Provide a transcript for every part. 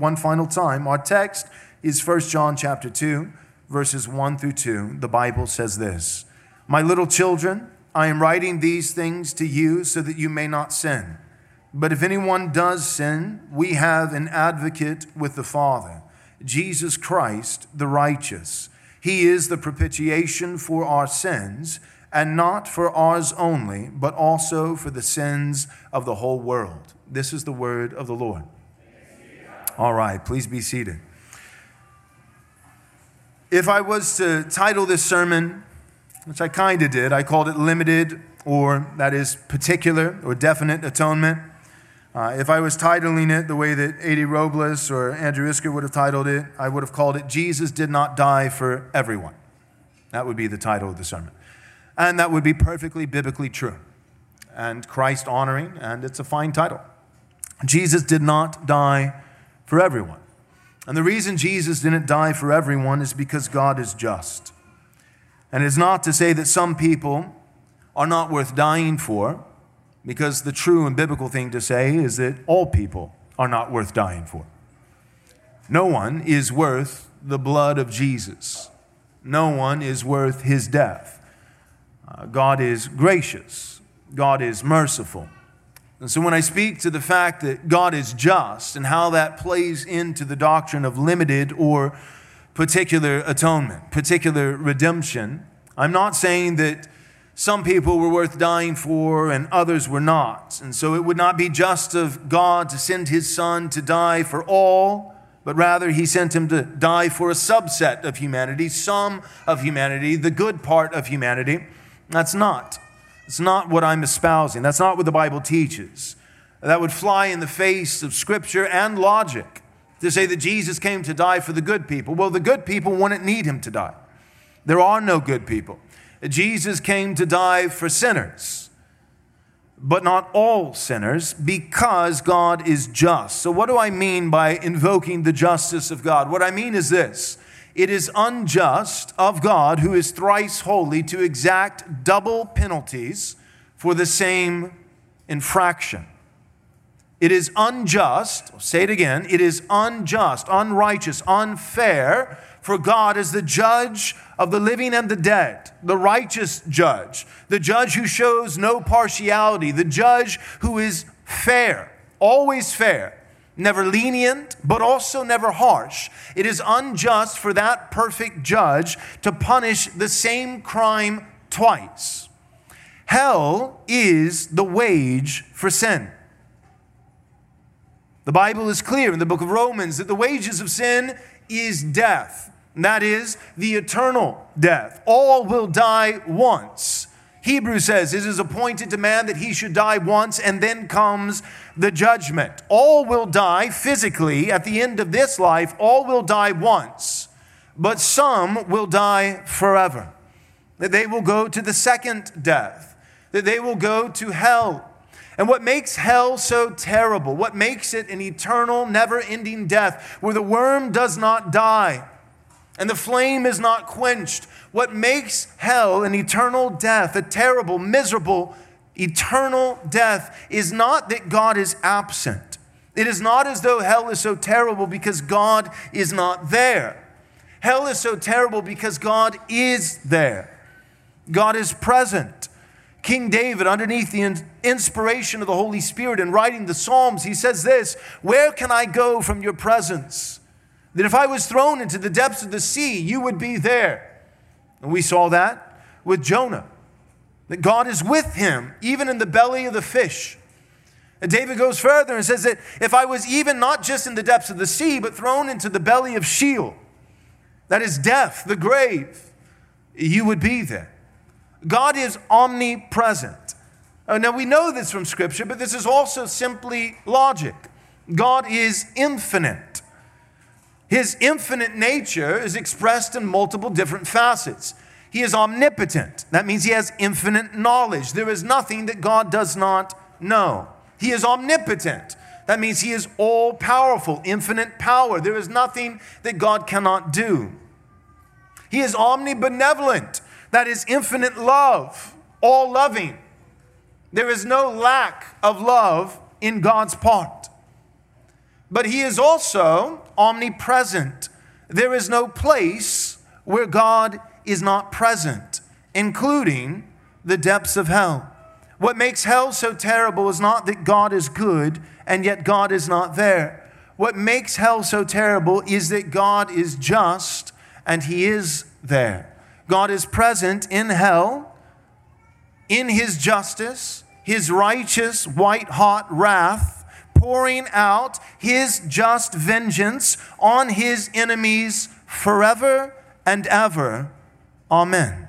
one final time. Our text is 1 John chapter 2, verses 1 through 2. The Bible says this My little children, I am writing these things to you so that you may not sin. But if anyone does sin, we have an advocate with the Father, Jesus Christ the righteous. He is the propitiation for our sins, and not for ours only, but also for the sins of the whole world. This is the word of the Lord. All right, please be seated. If I was to title this sermon, which I kind of did, I called it Limited, or that is particular or definite atonement. Uh, if I was titling it the way that A.D. Robles or Andrew Isker would have titled it, I would have called it Jesus Did Not Die for Everyone. That would be the title of the sermon. And that would be perfectly biblically true and Christ honoring, and it's a fine title. Jesus did not die for everyone. And the reason Jesus didn't die for everyone is because God is just. And it's not to say that some people are not worth dying for, because the true and biblical thing to say is that all people are not worth dying for. No one is worth the blood of Jesus, no one is worth his death. Uh, God is gracious, God is merciful. And so when I speak to the fact that God is just and how that plays into the doctrine of limited or particular atonement, particular redemption, I'm not saying that some people were worth dying for and others were not. And so it would not be just of God to send his son to die for all, but rather he sent him to die for a subset of humanity, some of humanity, the good part of humanity. That's not. It's not what I'm espousing. That's not what the Bible teaches. That would fly in the face of scripture and logic to say that Jesus came to die for the good people. Well, the good people wouldn't need him to die. There are no good people. Jesus came to die for sinners, but not all sinners, because God is just. So, what do I mean by invoking the justice of God? What I mean is this it is unjust of God, who is thrice holy, to exact double penalties for the same infraction. It is unjust, I'll say it again, it is unjust, unrighteous, unfair for God is the judge of the living and the dead, the righteous judge, the judge who shows no partiality, the judge who is fair, always fair, never lenient, but also never harsh. It is unjust for that perfect judge to punish the same crime twice. Hell is the wage for sin. The Bible is clear in the book of Romans that the wages of sin is death. And that is the eternal death. All will die once. Hebrews says it is appointed to man that he should die once, and then comes the judgment. All will die physically at the end of this life, all will die once, but some will die forever. That they will go to the second death, that they will go to hell. And what makes hell so terrible, what makes it an eternal, never ending death, where the worm does not die, and the flame is not quenched. What makes hell an eternal death, a terrible, miserable, eternal death, is not that God is absent. It is not as though hell is so terrible because God is not there. Hell is so terrible because God is there. God is present. King David, underneath the inspiration of the Holy Spirit in writing the Psalms, he says this Where can I go from your presence? That if I was thrown into the depths of the sea, you would be there. And we saw that with Jonah, that God is with him, even in the belly of the fish. And David goes further and says that if I was even not just in the depths of the sea, but thrown into the belly of Sheol, that is death, the grave, you would be there. God is omnipresent. Uh, now we know this from Scripture, but this is also simply logic. God is infinite. His infinite nature is expressed in multiple different facets. He is omnipotent. That means he has infinite knowledge. There is nothing that God does not know. He is omnipotent. That means he is all powerful, infinite power. There is nothing that God cannot do. He is omnibenevolent. That is infinite love, all loving. There is no lack of love in God's part. but he is also omnipresent. There is no place where God is not present, including the depths of hell. What makes hell so terrible is not that God is good and yet God is not there. What makes hell so terrible is that God is just and he is there. God is present in hell in his justice, his righteous, white hot wrath, pouring out his just vengeance on his enemies forever and ever. Amen.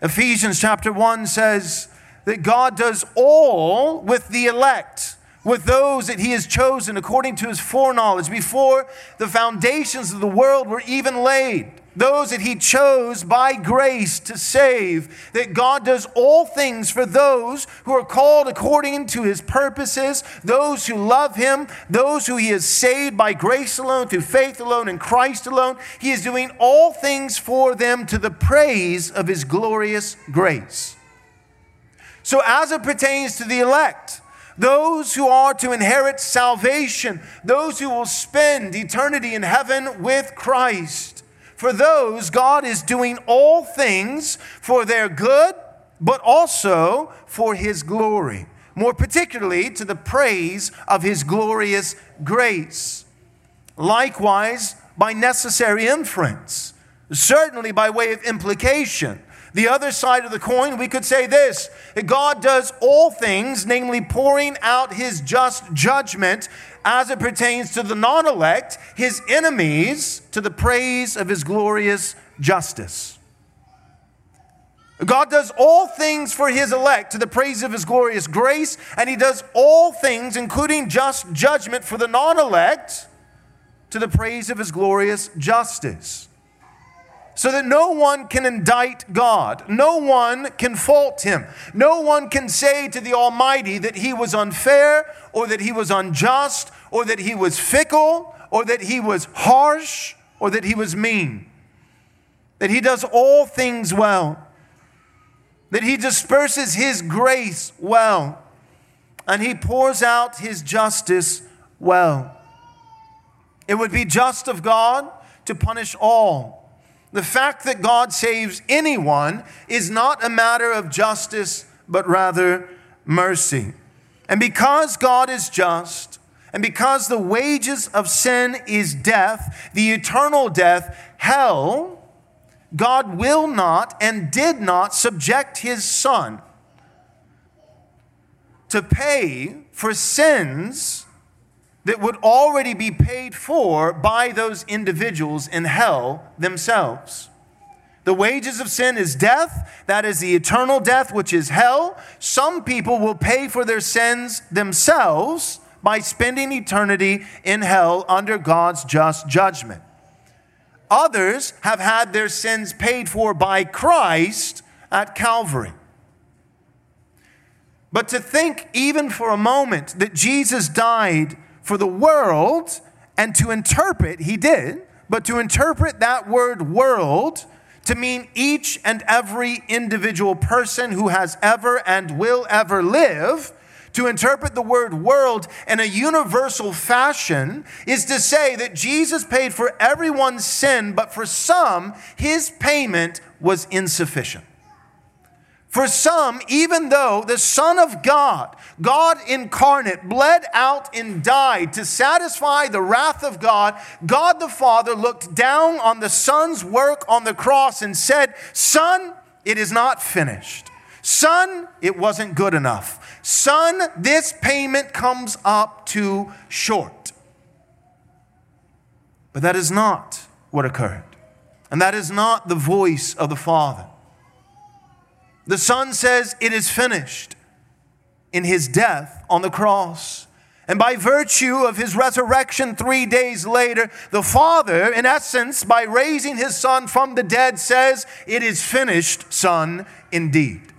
Ephesians chapter 1 says that God does all with the elect, with those that He has chosen according to His foreknowledge before the foundations of the world were even laid those that he chose by grace to save, that God does all things for those who are called according to his purposes, those who love him, those who he has saved by grace alone, through faith alone, in Christ alone. He is doing all things for them to the praise of his glorious grace. So, as it pertains to the elect, those who are to inherit salvation, those who will spend eternity in heaven with Christ, for those, God is doing all things for their good, but also for His glory, more particularly to the praise of His glorious grace. Likewise, by necessary inference, certainly by way of implication. The other side of the coin, we could say this God does all things, namely pouring out his just judgment as it pertains to the non elect, his enemies, to the praise of his glorious justice. God does all things for his elect to the praise of his glorious grace, and he does all things, including just judgment for the non elect, to the praise of his glorious justice so that no one can indict God. No one can fault him. No one can say to the Almighty that he was unfair or that he was unjust or that he was fickle or that he was harsh or that he was mean. That he does all things well. That he disperses his grace well. And he pours out his justice well. It would be just of God to punish all the fact that God saves anyone is not a matter of justice, but rather mercy. And because God is just, and because the wages of sin is death, the eternal death, hell, God will not and did not subject his son to pay for sins that would already be paid for by those individuals in hell themselves. The wages of sin is death. That is the eternal death, which is hell. Some people will pay for their sins themselves by spending eternity in hell under God's just judgment. Others have had their sins paid for by Christ at Calvary. But to think, even for a moment, that Jesus died for the world and to interpret, he did, but to interpret that word world to mean each and every individual person who has ever and will ever live, to interpret the word world in a universal fashion is to say that Jesus paid for everyone's sin, but for some, his payment was insufficient. For some, even though the Son of God, God incarnate, bled out and died to satisfy the wrath of God, God the Father looked down on the Son's work on the cross and said, Son, it is not finished. Son, it wasn't good enough. Son, this payment comes up too short. But that is not what occurred. And that is not the voice of the Father. The Son says, It is finished in his death on the cross. And by virtue of his resurrection three days later, the Father, in essence, by raising his Son from the dead, says, It is finished, Son, indeed.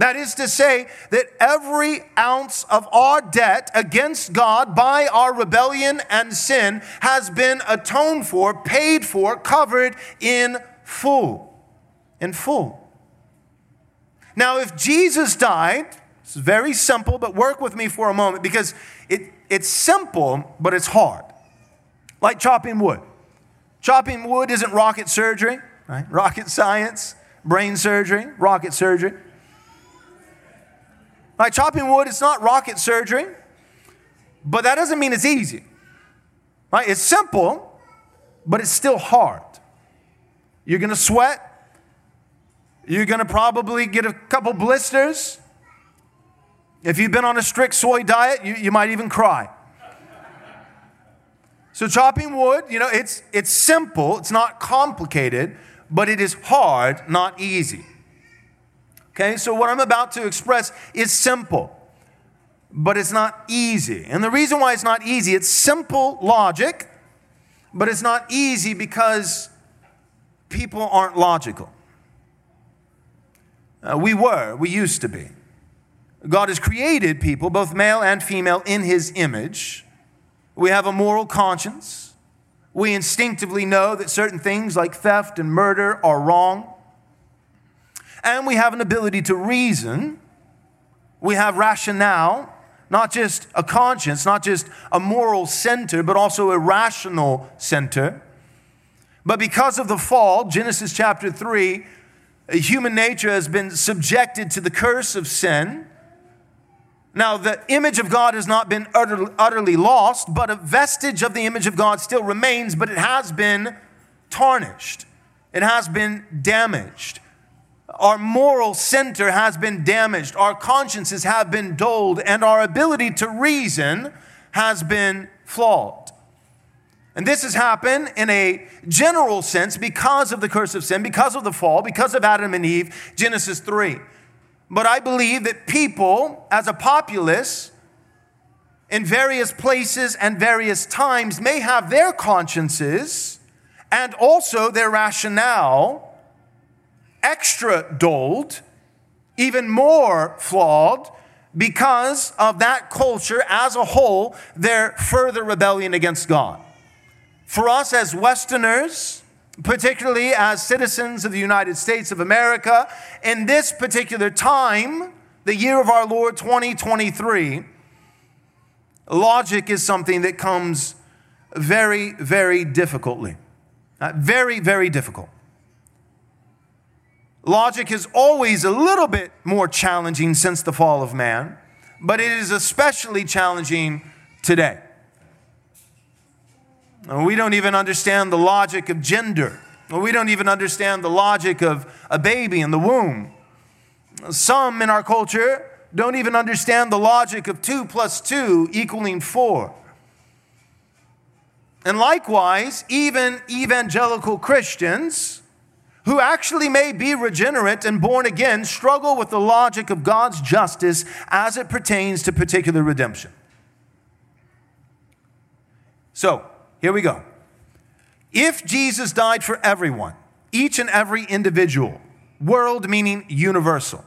That is to say, that every ounce of our debt against God by our rebellion and sin has been atoned for, paid for, covered in full. In full. Now, if Jesus died, it's very simple, but work with me for a moment because it, it's simple, but it's hard. Like chopping wood. Chopping wood isn't rocket surgery, right? Rocket science, brain surgery, rocket surgery. Like chopping wood, it's not rocket surgery, but that doesn't mean it's easy. Right? It's simple, but it's still hard. You're gonna sweat. You're gonna probably get a couple blisters. If you've been on a strict soy diet, you, you might even cry. So chopping wood, you know, it's it's simple, it's not complicated, but it is hard, not easy. Okay? So what I'm about to express is simple, but it's not easy. And the reason why it's not easy, it's simple logic, but it's not easy because people aren't logical. Uh, we were, we used to be. God has created people, both male and female, in his image. We have a moral conscience. We instinctively know that certain things like theft and murder are wrong. And we have an ability to reason. We have rationale, not just a conscience, not just a moral center, but also a rational center. But because of the fall, Genesis chapter 3, human nature has been subjected to the curse of sin. Now, the image of God has not been utterly, lost, but a vestige of the image of God still remains, but it has been tarnished. It has been damaged. Our moral center has been damaged. Our consciences have been dulled, and our ability to reason has been flawed. And this has happened in a general sense because of the curse of sin, because of the fall, because of Adam and Eve, Genesis 3. But I believe that people, as a populace, in various places and various times, may have their consciences and also their rationale extra dulled, even more flawed, because of that culture as a whole, their further rebellion against God. For us as Westerners, particularly as citizens of the United States of America, in this particular time, the year of our Lord 2023, logic is something that comes very, very difficultly. Uh, very, very difficult. Logic is always a little bit more challenging since the fall of man, but it is especially challenging today. We don't even understand the logic of gender. We don't even understand the logic of a baby in the womb. Some in our culture don't even understand the logic of two plus two equaling four. And likewise, even evangelical Christians who actually may be regenerate and born again struggle with the logic of God's justice as it pertains to particular redemption. So, here we go. If Jesus died for everyone, each and every individual, world meaning universal,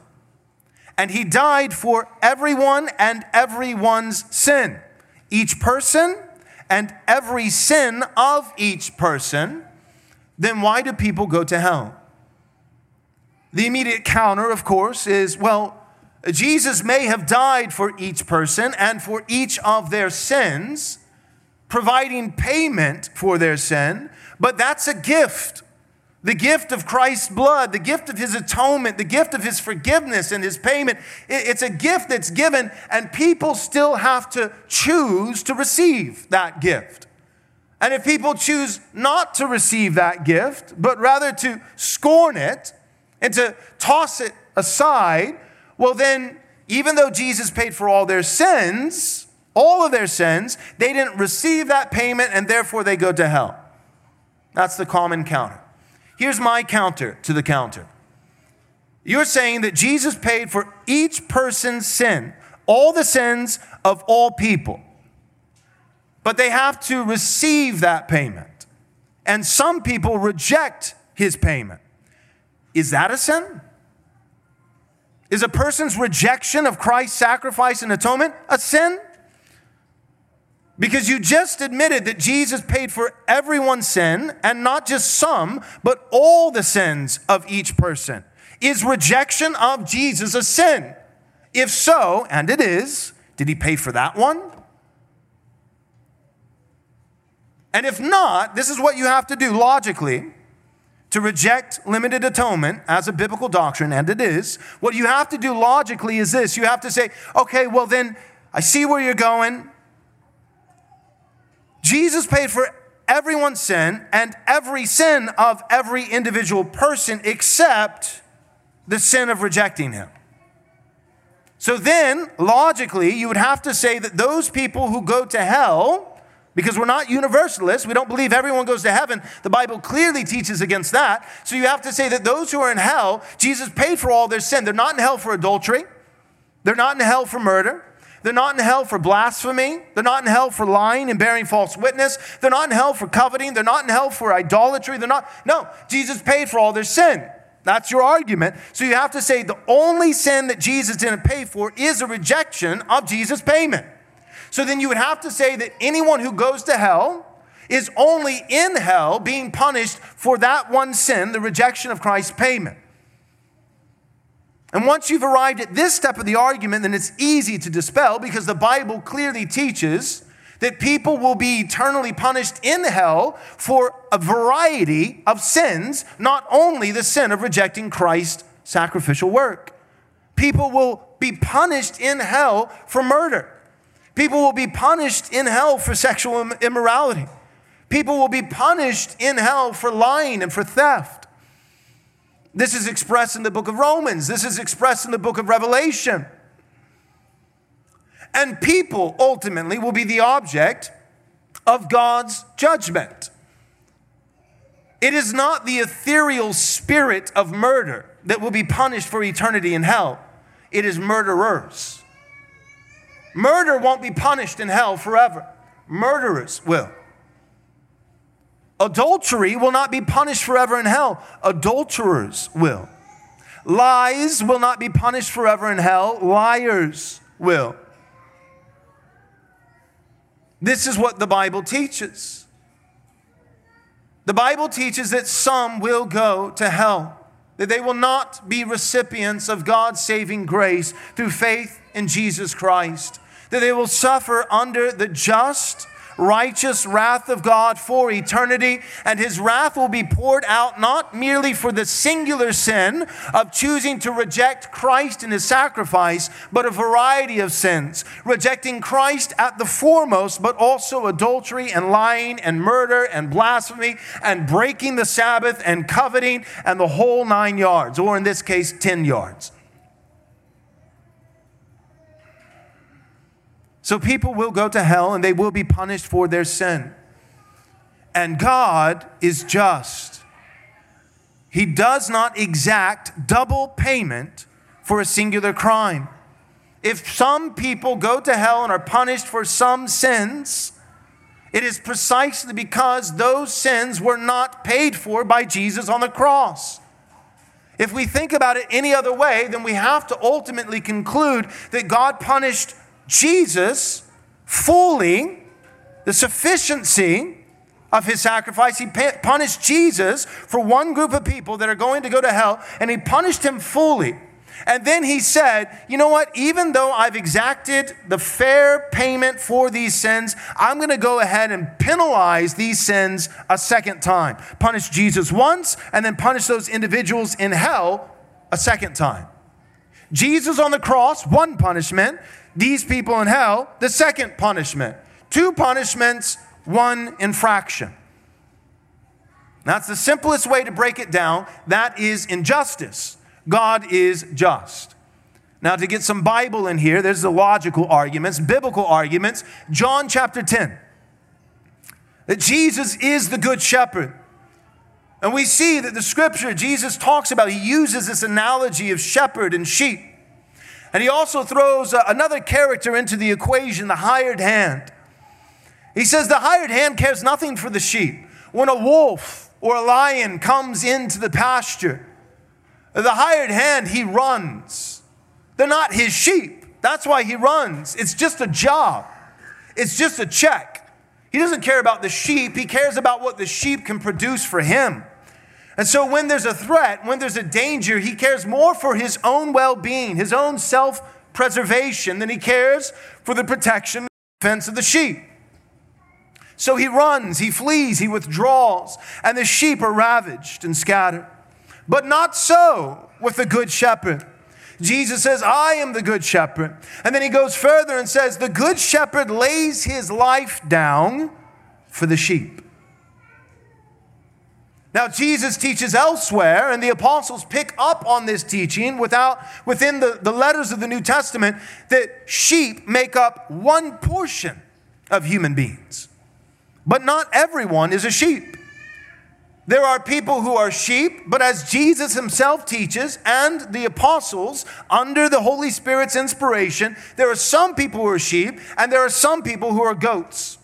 and he died for everyone and everyone's sin, each person and every sin of each person, then why do people go to hell? The immediate counter, of course, is well, Jesus may have died for each person and for each of their sins providing payment for their sin, but that's a gift. The gift of Christ's blood, the gift of his atonement, the gift of his forgiveness and his payment. It's a gift that's given, and people still have to choose to receive that gift. And if people choose not to receive that gift, but rather to scorn it and to toss it aside, well, then, even though Jesus paid for all their sins, all of their sins, they didn't receive that payment and therefore they go to hell. That's the common counter. Here's my counter to the counter. You're saying that Jesus paid for each person's sin, all the sins of all people. But they have to receive that payment. And some people reject his payment. Is that a sin? Is a person's rejection of Christ's sacrifice and atonement a sin? Because you just admitted that Jesus paid for everyone's sin, and not just some, but all the sins of each person. Is rejection of Jesus a sin? If so, and it is, did he pay for that one? And if not, this is what you have to do logically to reject limited atonement as a biblical doctrine, and it is. What you have to do logically is this you have to say, okay, well, then I see where you're going. Jesus paid for everyone's sin and every sin of every individual person except the sin of rejecting him. So then, logically, you would have to say that those people who go to hell, because we're not universalists, we don't believe everyone goes to heaven. The Bible clearly teaches against that. So you have to say that those who are in hell, Jesus paid for all their sin. They're not in hell for adultery, they're not in hell for murder. They're not in hell for blasphemy. They're not in hell for lying and bearing false witness. They're not in hell for coveting. They're not in hell for idolatry. They're not. No, Jesus paid for all their sin. That's your argument. So you have to say the only sin that Jesus didn't pay for is a rejection of Jesus' payment. So then you would have to say that anyone who goes to hell is only in hell being punished for that one sin, the rejection of Christ's payment. And once you've arrived at this step of the argument, then it's easy to dispel because the Bible clearly teaches that people will be eternally punished in hell for a variety of sins, not only the sin of rejecting Christ's sacrificial work. People will be punished in hell for murder. People will be punished in hell for sexual immorality. People will be punished in hell for lying and for theft. This is expressed in the book of Romans. This is expressed in the book of Revelation. And people ultimately will be the object of God's judgment. It is not the ethereal spirit of murder that will be punished for eternity in hell, it is murderers. Murder won't be punished in hell forever, murderers will. Adultery will not be punished forever in hell, adulterers will. Lies will not be punished forever in hell, liars will. This is what the Bible teaches. The Bible teaches that some will go to hell, that they will not be recipients of God's saving grace through faith in Jesus Christ, that they will suffer under the just righteous wrath of God for eternity, and his wrath will be poured out not merely for the singular sin of choosing to reject Christ and his sacrifice, but a variety of sins. Rejecting Christ at the foremost, but also adultery and lying and murder and blasphemy and breaking the Sabbath and coveting and the whole nine yards, or in this case, 10 yards. So people will go to hell and they will be punished for their sin. And God is just. He does not exact double payment for a singular crime. If some people go to hell and are punished for some sins, it is precisely because those sins were not paid for by Jesus on the cross. If we think about it any other way, then we have to ultimately conclude that God punished Jesus fully the sufficiency of his sacrifice. He punished Jesus for one group of people that are going to go to hell, and he punished him fully. And then he said, You know what? Even though I've exacted the fair payment for these sins, I'm going to go ahead and penalize these sins a second time. Punish Jesus once, and then punish those individuals in hell a second time. Jesus on the cross, one punishment these people in hell the second punishment. Two punishments, one infraction. That's the simplest way to break it down. That is injustice. God is just. Now, to get some Bible in here, there's the logical arguments, biblical arguments. John chapter 10. That Jesus is the good shepherd. And we see that the scripture Jesus talks about, he uses this analogy of shepherd and sheep. And he also throws uh, another character into the equation, the hired hand. He says the hired hand cares nothing for the sheep. When a wolf or a lion comes into the pasture, the hired hand, he runs. They're not his sheep. That's why he runs. It's just a job, it's just a check. He doesn't care about the sheep, he cares about what the sheep can produce for him. And so, when there's a threat, when there's a danger, he cares more for his own well being, his own self preservation, than he cares for the protection and defense of the sheep. So he runs, he flees, he withdraws, and the sheep are ravaged and scattered. But not so with the good shepherd. Jesus says, I am the good shepherd. And then he goes further and says, The good shepherd lays his life down for the sheep. Now, Jesus teaches elsewhere, and the apostles pick up on this teaching without, within the, the letters of the New Testament that sheep make up one portion of human beings. But not everyone is a sheep. There are people who are sheep, but as Jesus himself teaches and the apostles, under the Holy Spirit's inspiration, there are some people who are sheep and there are some people who are goats.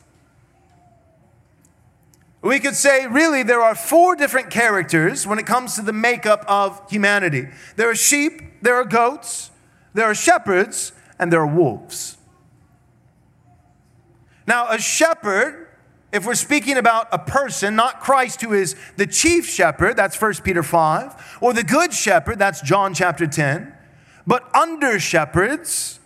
We could say, really, there are four different characters when it comes to the makeup of humanity there are sheep, there are goats, there are shepherds, and there are wolves. Now, a shepherd if we're speaking about a person, not Christ who is the chief shepherd, that's 1 Peter 5, or the good shepherd, that's John chapter 10, but under shepherds,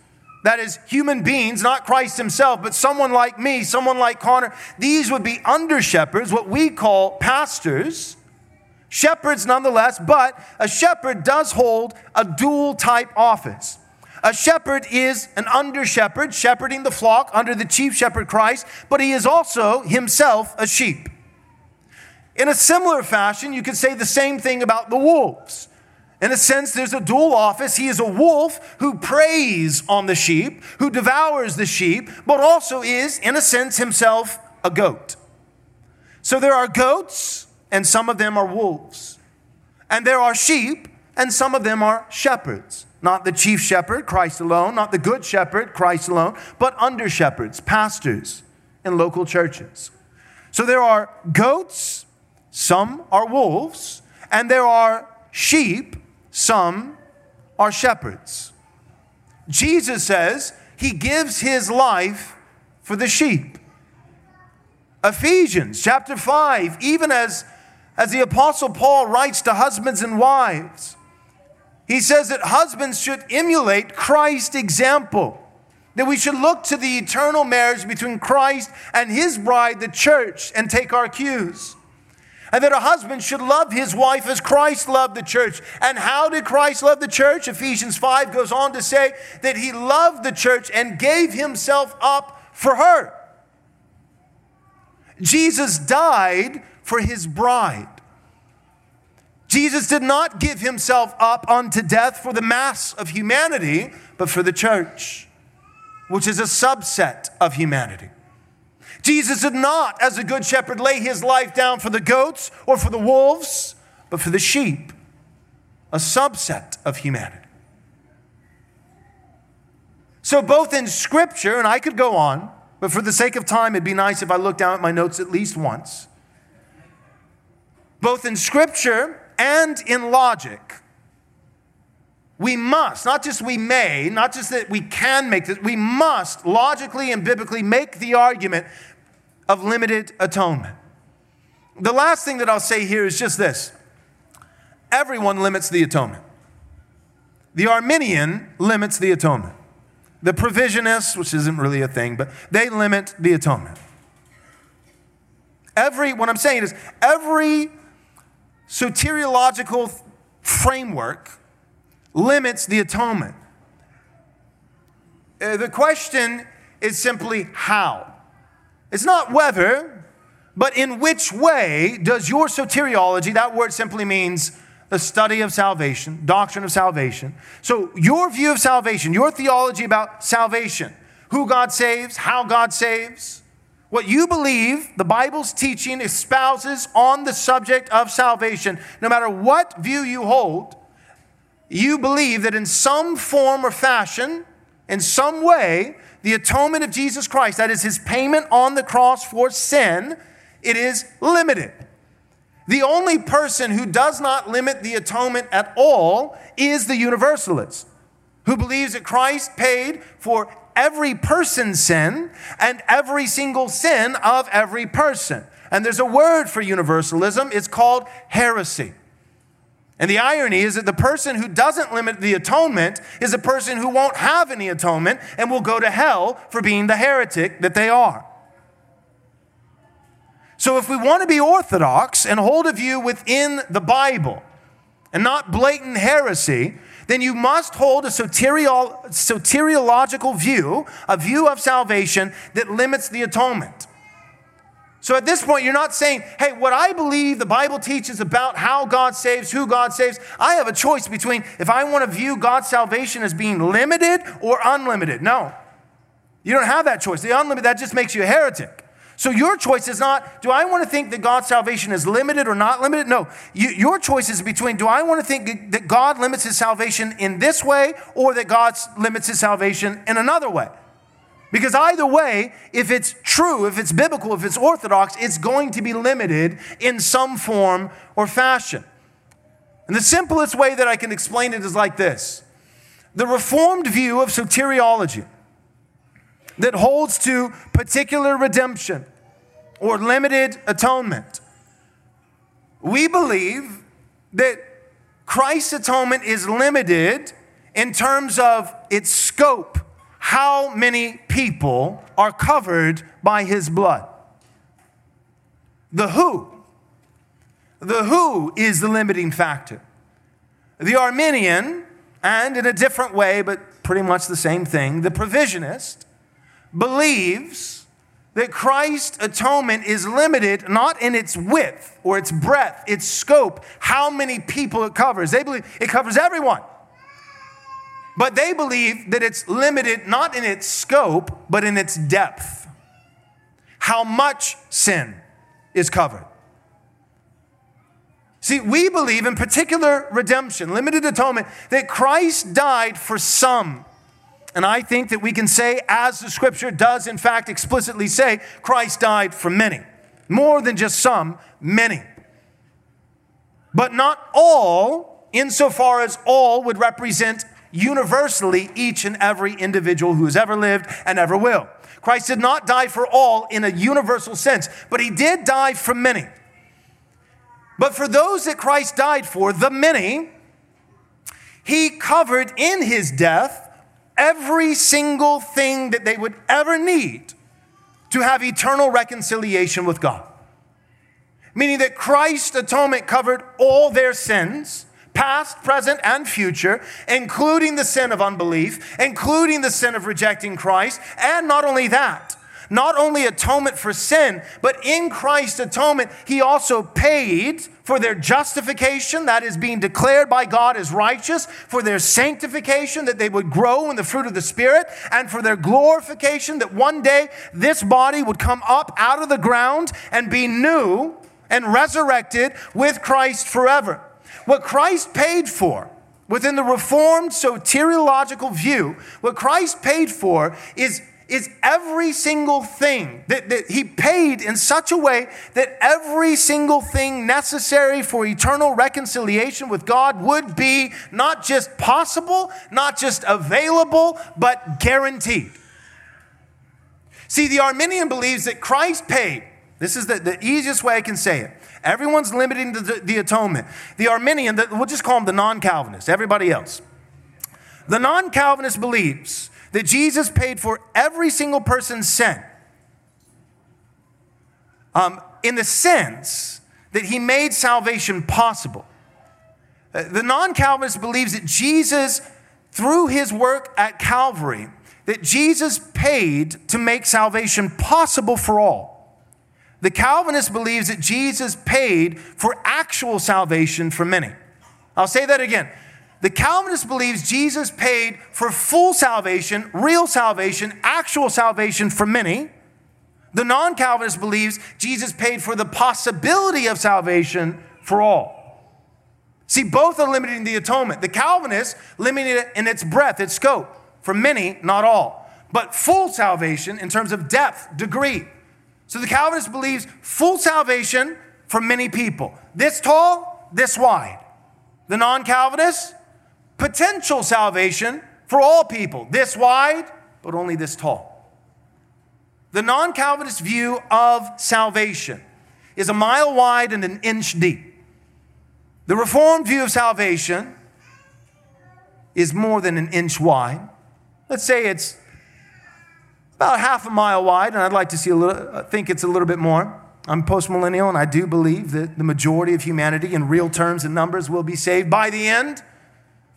that is human beings, not Christ himself, but someone like me, someone like Connor, these would be under shepherds, what we call pastors. Shepherds nonetheless, but a shepherd does hold a dual type office. A shepherd is an under shepherd, shepherding the flock under the chief shepherd Christ, but he is also himself a sheep. In a similar fashion, you could say the same thing about the wolves. In a sense, there's a dual office. He is a wolf who preys on the sheep, who devours the sheep, but also is, in a sense, himself a goat. So there are goats, and some of them are wolves. And there are sheep, and some of them are shepherds. Not the chief shepherd, Christ alone, not the good shepherd, Christ alone, but under shepherds, pastors in local churches. So there are goats, some are wolves, and there are sheep, some are shepherds. Jesus says he gives his life for the sheep. Ephesians chapter 5, even as, as the Apostle Paul writes to husbands and wives, he says that husbands should emulate Christ's example, that we should look to the eternal marriage between Christ and his bride, the church, and take our cues. And that a husband should love his wife as Christ loved the church. And how did Christ love the church? Ephesians 5 goes on to say that he loved the church and gave himself up for her. Jesus died for his bride. Jesus did not give himself up unto death for the mass of humanity, but for the church, which is a subset of humanity. Jesus did not, as a good shepherd, lay his life down for the goats or for the wolves, but for the sheep, a subset of humanity. So, both in Scripture, and I could go on, but for the sake of time, it'd be nice if I looked down at my notes at least once. Both in Scripture and in logic, we must, not just we may, not just that we can make this, we must logically and biblically make the argument of limited atonement. The last thing that I'll say here is just this everyone limits the atonement. The Arminian limits the atonement. The provisionists, which isn't really a thing, but they limit the atonement. Every, what I'm saying is, every soteriological framework limits the atonement. Uh, the question is simply how. It's not whether, but in which way does your soteriology, that word simply means the study of salvation, doctrine of salvation. So, your view of salvation, your theology about salvation, who God saves, how God saves, what you believe the Bible's teaching espouses on the subject of salvation, no matter what view you hold, you believe that in some form or fashion, in some way, the atonement of Jesus Christ, that is his payment on the cross for sin, it is limited. The only person who does not limit the atonement at all is the universalist, who believes that Christ paid for every person's sin and every single sin of every person. And there's a word for universalism, it's called heresy. And the irony is that the person who doesn't limit the atonement is a person who won't have any atonement and will go to hell for being the heretic that they are. So if we want to be orthodox and hold a view within the Bible and not blatant heresy, then you must hold a soteriological view, a view of salvation that limits the atonement. So at this point, you're not saying, hey, what I believe the Bible teaches about how God saves, who God saves, I have a choice between if I want to view God's salvation as being limited or unlimited. No. You don't have that choice. The unlimited, that just makes you a heretic. So your choice is not, do I want to think that God's salvation is limited or not limited? No. You, your choice is between, do I want to think that God limits his salvation in this way or that God limits his salvation in another way? Because either way, if it's true, if it's biblical, if it's orthodox, it's going to be limited in some form or fashion. And the simplest way that I can explain it is like this the Reformed view of soteriology that holds to particular redemption or limited atonement. We believe that Christ's atonement is limited in terms of its scope, how many people are covered by his blood. The who, the who is the limiting factor. The Arminian, and in a different way, but pretty much the same thing, the provisionist, believes that Christ's atonement is limited not in its width or its breadth, its scope, how many people it covers. They believe it covers everyone. But they believe that it's limited not in its scope, but in its depth. How much sin is covered. See, we believe in particular redemption, limited atonement, that Christ died for some and I think that we can say, as the scripture does in fact explicitly say, Christ died for many. More than just some, many. But not all, insofar as all would represent universally each and every individual who has ever lived and ever will. Christ did not die for all in a universal sense, but he did die for many. But for those that Christ died for, the many, he covered in his death every single thing that they would ever need to have eternal reconciliation with God. Meaning that Christ's atonement covered all their sins, past, present, and future, including the sin of unbelief, including the sin of rejecting Christ, and not only that, not only atonement for sin, but in Christ's atonement, he also paid for their justification, that is being declared by God as righteous, for their sanctification, that they would grow in the fruit of the Spirit, and for their glorification, that one day this body would come up out of the ground and be new and resurrected with Christ forever. What Christ paid for, within the Reformed soteriological view, what Christ paid for is is every single thing that, that he paid in such a way that every single thing necessary for eternal reconciliation with God would be not just possible, not just available, but guaranteed. See, the Arminian believes that Christ paid. This is the, the easiest way I can say it. Everyone's limiting the, the atonement. The Arminian, the, we'll just call them the non Calvinist, everybody else. The non Calvinist believes that Jesus paid for every single person's sin. Um, in the sense that he made salvation possible. Uh, the non Calvinist believes that Jesus, through his work at Calvary, that Jesus paid to make salvation possible for all. The Calvinist believes that Jesus paid for actual salvation for many. I'll say that again. The Calvinist believes Jesus paid for full salvation, real salvation, actual salvation for many. The non Calvinist believes Jesus paid for the possibility of salvation for all. See, both are limiting the atonement. The Calvinist limiting it in its breadth, its scope, for many, not all. But full salvation in terms of depth, degree. So the Calvinist believes full salvation for many people. This tall, this wide. The non Calvinist, potential salvation for all people, this wide, but only this tall. The non Calvinist view of salvation is a mile wide and an inch deep. The Reformed view of salvation is more than an inch wide. Let's say it's about half a mile wide, and I'd like to see a little, uh, think it's a little bit more. I'm postmillennial, and I do believe that the majority of humanity, in real terms and numbers, will be saved by the end.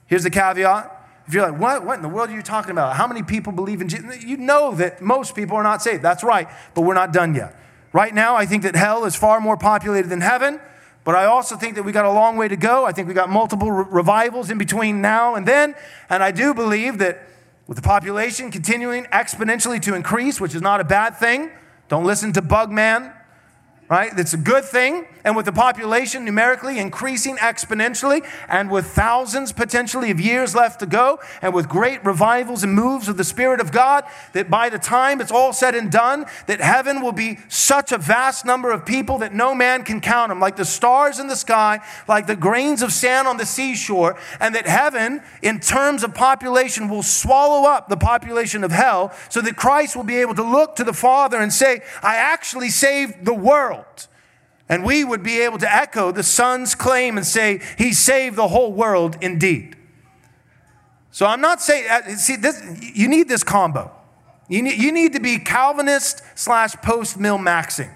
Here's the caveat. If you're like, what, what in the world are you talking about? How many people believe in Jesus? You know that most people are not saved. That's right, but we're not done yet. Right now, I think that hell is far more populated than heaven, but I also think that we got a long way to go. I think we got multiple re- revivals in between now and then, and I do believe that with the population continuing exponentially to increase, which is not a bad thing, don't listen to Bugman right? That's a good thing. And with the population numerically increasing exponentially, and with thousands potentially of years left to go, and with great revivals and moves of the Spirit of God, that by the time it's all said and done, that heaven will be such a vast number of people that no man can count them, like the stars in the sky, like the grains of sand on the seashore, and that heaven, in terms of population, will swallow up the population of hell, so that Christ will be able to look to the Father and say, I actually saved the world world. And we would be able to echo the Son's claim and say, He saved the whole world indeed. So I'm not saying, uh, see, this, you need this combo. You need, you need to be Calvinist slash post mill maxing.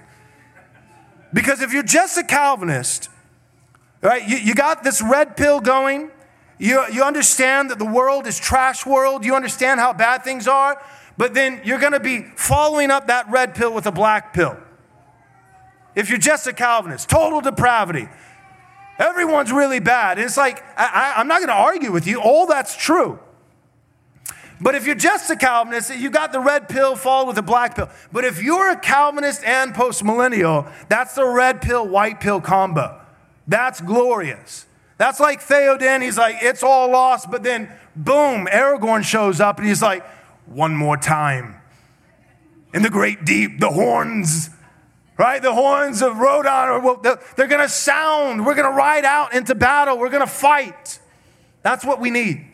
Because if you're just a Calvinist, right, you, you got this red pill going, you, you understand that the world is trash world, you understand how bad things are, but then you're going to be following up that red pill with a black pill if you're just a Calvinist, total depravity. Everyone's really bad. And it's like, I, am not going to argue with you. All that's true. But if you're just a Calvinist, you got the red pill followed with the black pill. But if you're a Calvinist and postmillennial, that's the red pill, white pill combo. That's glorious. That's like Theoden. He's like, it's all lost. But then, boom, Aragorn shows up and he's like, one more time. In the great deep, the horns right? The horns of Rodon, Rodan, they're going to sound. We're going to ride out into battle. We're going to fight. That's what we need.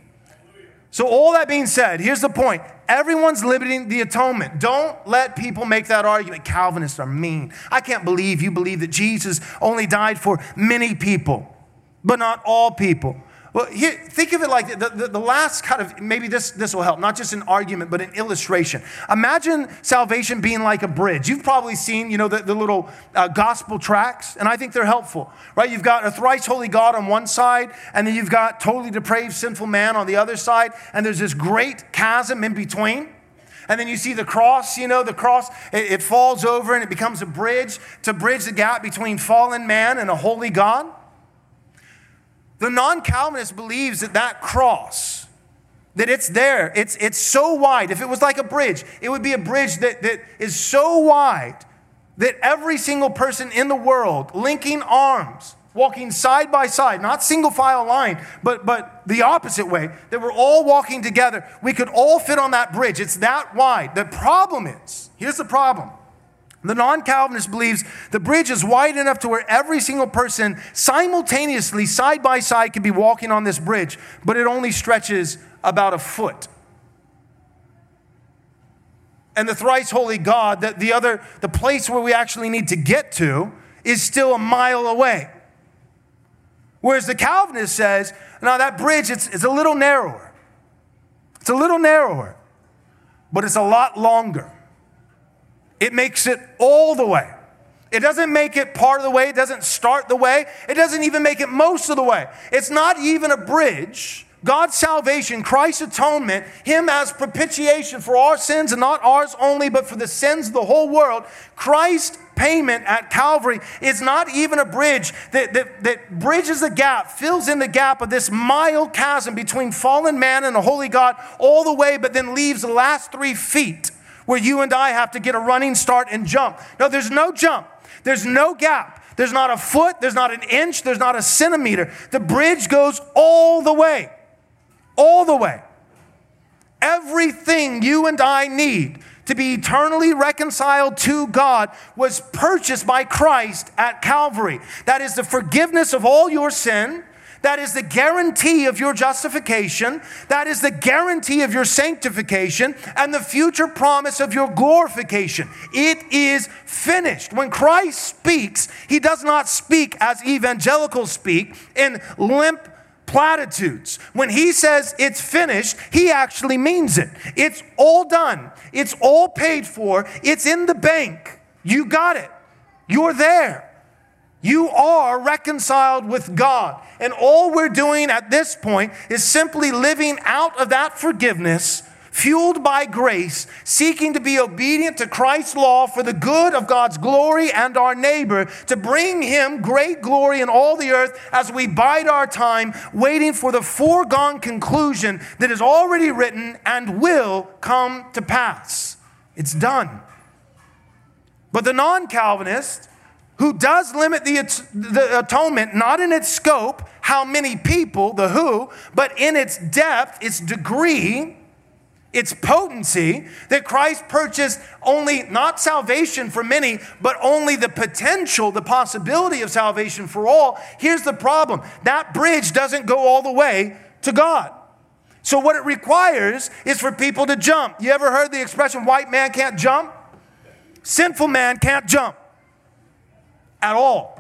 So, all that being said, here's the point everyone's limiting the atonement. Don't let people make that argument. Calvinists are mean. I can't believe you believe that Jesus only died for many people, but not all people. Well, here, think of it like the, the, the, last kind of, maybe this, this will help, not just an argument, but an illustration. Imagine salvation being like a bridge. You've probably seen, you know, the, the little uh, gospel tracts, and I think they're helpful, right? You've got a thrice holy God on one side, and then you've got totally depraved, sinful man on the other side, and there's this great chasm in between. And then you see the cross, you know, the cross, it, it falls over and it becomes a bridge to bridge the gap between fallen man and a holy God. The non Calvinist believes that that cross, that it's there, it's, it's so wide. If it was like a bridge, it would be a bridge that, that is so wide that every single person in the world, linking arms, walking side by side, not single file line, but, but the opposite way, that we're all walking together. We could all fit on that bridge. It's that wide. The problem is here's the problem the non Calvinist believes the bridge is wide enough to where every single person simultaneously, side by side, can be walking on this bridge, but it only stretches about a foot. And the thrice holy God, the, the other, the place where we actually need to get to, is still a mile away. Whereas the Calvinist says, now that bridge, it's, it's a little narrower. It's a little narrower, but it's a lot longer. It makes it all the way. It doesn't make it part of the way. It doesn't start the way. It doesn't even make it most of the way. It's not even a bridge. God's salvation, Christ's atonement, Him as propitiation for our sins and not ours only, but for the sins of the whole world. Christ's payment at Calvary is not even a bridge that, that, that bridges the gap, fills in the gap of this mile chasm between fallen man and a holy God all the way, but then leaves the last three feet where you and I have to get a running start and jump. No, there's no jump, there's no gap. There's not a foot, there's not an inch, there's not a centimeter. The bridge goes all the way, all the way. Everything you and I need to be eternally reconciled to God was purchased by Christ at Calvary. That is the forgiveness of all your sin that is the guarantee of your justification. That is the guarantee of your sanctification and the future promise of your glorification. It is finished. When Christ speaks, he does not speak as evangelicals speak in limp platitudes. When he says it's finished, he actually means it. It's all done, it's all paid for, it's in the bank. You got it. You're there. You are reconciled with God. And all we're doing at this point is simply living out of that forgiveness, fueled by grace, seeking to be obedient to Christ's law for the good of God's glory and our neighbor, to bring him great glory in all the earth as we bide our time, waiting for the foregone conclusion that is already written and will come to pass. It's done. But the non Calvinist, who does limit the, the atonement not in its scope, how many people, the who, but in its depth, its degree, its potency, that Christ purchased only not salvation for many, but only the potential, the possibility of salvation for all. Here's the problem that bridge doesn't go all the way to God. So, what it requires is for people to jump. You ever heard the expression, white man can't jump? Sinful man can't jump at all.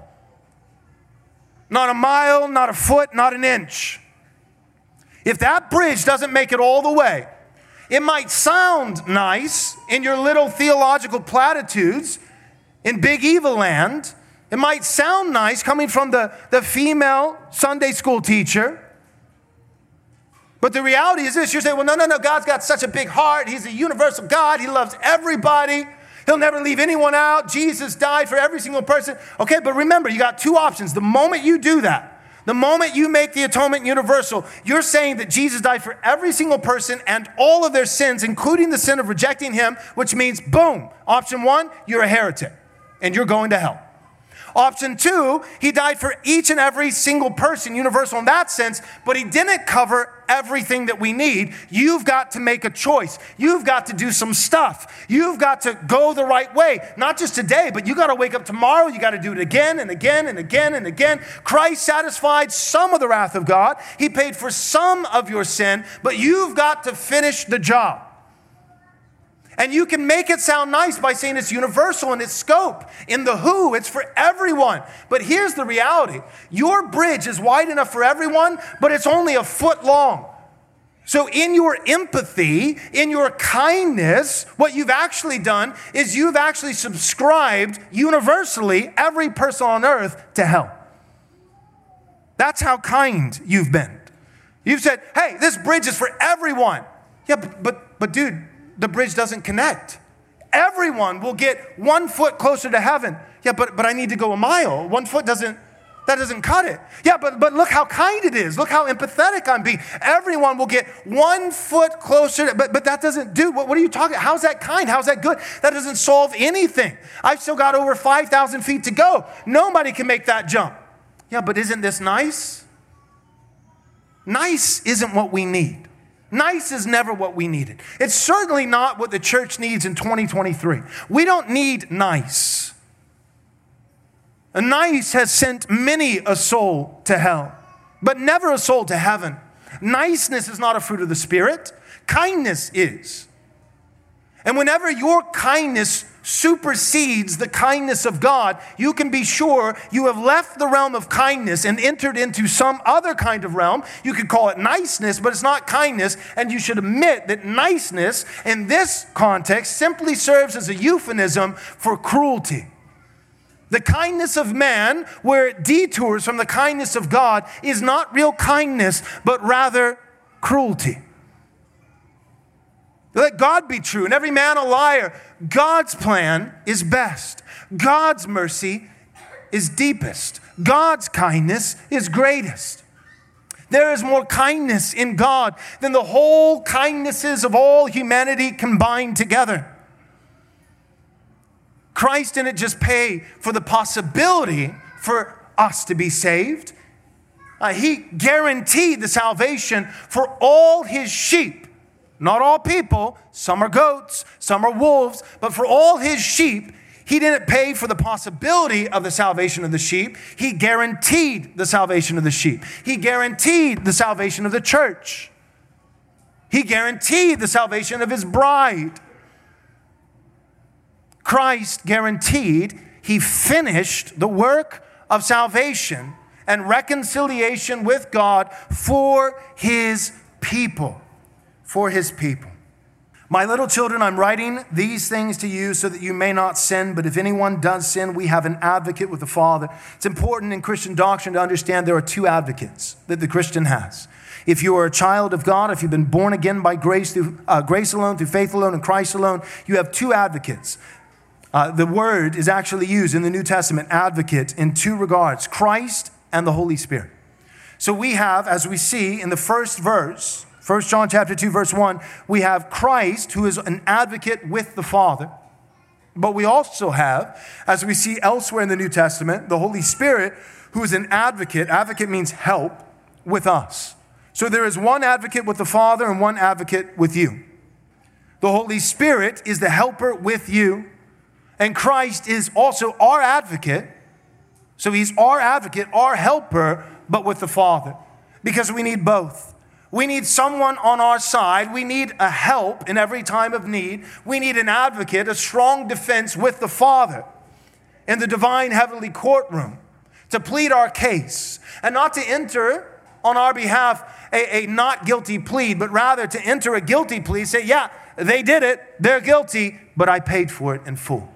Not a mile, not a foot, not an inch. If that bridge doesn't make it all the way, it might sound nice in your little theological platitudes in Big Eva Land. It might sound nice coming from the, the female Sunday school teacher. But the reality is this you say, well, no, no, no, God's got such a big heart. He's a universal God. He loves everybody. He'll never leave anyone out. Jesus died for every single person. Okay, but remember, you got two options. The moment you do that, the moment you make the atonement universal, you're saying that Jesus died for every single person and all of their sins, including the sin of rejecting him, which means, boom, option one, you're a heretic and you're going to hell. Option two, he died for each and every single person, universal in that sense, but he didn't cover everything that we need. You've got to make a choice. You've got to do some stuff. You've got to go the right way, not just today, but you got to wake up tomorrow. You got to do it again and again and again and again. Christ satisfied some of the wrath of God, he paid for some of your sin, but you've got to finish the job. And you can make it sound nice by saying it's universal in its scope. In the who, it's for everyone. But here's the reality your bridge is wide enough for everyone, but it's only a foot long. So, in your empathy, in your kindness, what you've actually done is you've actually subscribed universally every person on earth to hell. That's how kind you've been. You've said, hey, this bridge is for everyone. Yeah, but, but, but dude, the bridge doesn't connect. Everyone will get one foot closer to heaven. Yeah, but, but I need to go a mile. One foot doesn't, that doesn't cut it. Yeah, but, but look how kind it is. Look how empathetic I'm being. Everyone will get one foot closer, to, but, but that doesn't, dude, what, what are you talking? How's that kind? How's that good? That doesn't solve anything. I've still got over 5,000 feet to go. Nobody can make that jump. Yeah, but isn't this nice? Nice isn't what we need. Nice is never what we needed. It's certainly not what the church needs in 2023. We don't need nice. Nice has sent many a soul to hell, but never a soul to heaven. Niceness is not a fruit of the Spirit, kindness is. And whenever your kindness supersedes the kindness of God, you can be sure you have left the realm of kindness and entered into some other kind of realm. You could call it niceness, but it's not kindness. And you should admit that niceness in this context simply serves as a euphemism for cruelty. The kindness of man, where it detours from the kindness of God, is not real kindness, but rather cruelty. Let God be true and every man a liar. God's plan is best. God's mercy is deepest. God's kindness is greatest. There is more kindness in God than the whole kindnesses of all humanity combined together. Christ didn't just pay for the possibility for us to be saved, uh, He guaranteed the salvation for all His sheep not all people, some are goats, some are wolves, but for all his sheep, he didn't pay for the possibility of the salvation of the sheep. He guaranteed the salvation of the sheep. He guaranteed the salvation of the church. He guaranteed the salvation of his bride. Christ guaranteed, he finished the work of salvation and reconciliation with God for his people for his people. My little children, I'm writing these things to you so that you may not sin, but if anyone does sin, we have an advocate with the Father. It's important in Christian doctrine to understand there are two advocates that the Christian has. If you are a child of God, if you've been born again by grace through uh, grace alone, through faith alone, and Christ alone, you have two advocates. Uh, the word is actually used in the New Testament, advocate, in two regards Christ and the Holy Spirit. So we have, as we see in the first verse, 1 John chapter 2 verse 1, we have Christ who is an advocate with the Father. But we also have, as we see elsewhere in the New Testament, the Holy Spirit who is an advocate. Advocate means help with us. So there is one advocate with the Father and one advocate with you. The Holy Spirit is the helper with you, and Christ is also our advocate. So he's our advocate, our helper, but with the Father, because we need both. We need someone on our side. We need a help in every time of need. We need an advocate, a strong defense with the Father in the divine heavenly courtroom to plead our case and not to enter on our behalf a, a not guilty plea, but rather to enter a guilty plea, say, yeah, they did it, they're guilty, but I paid for it in full.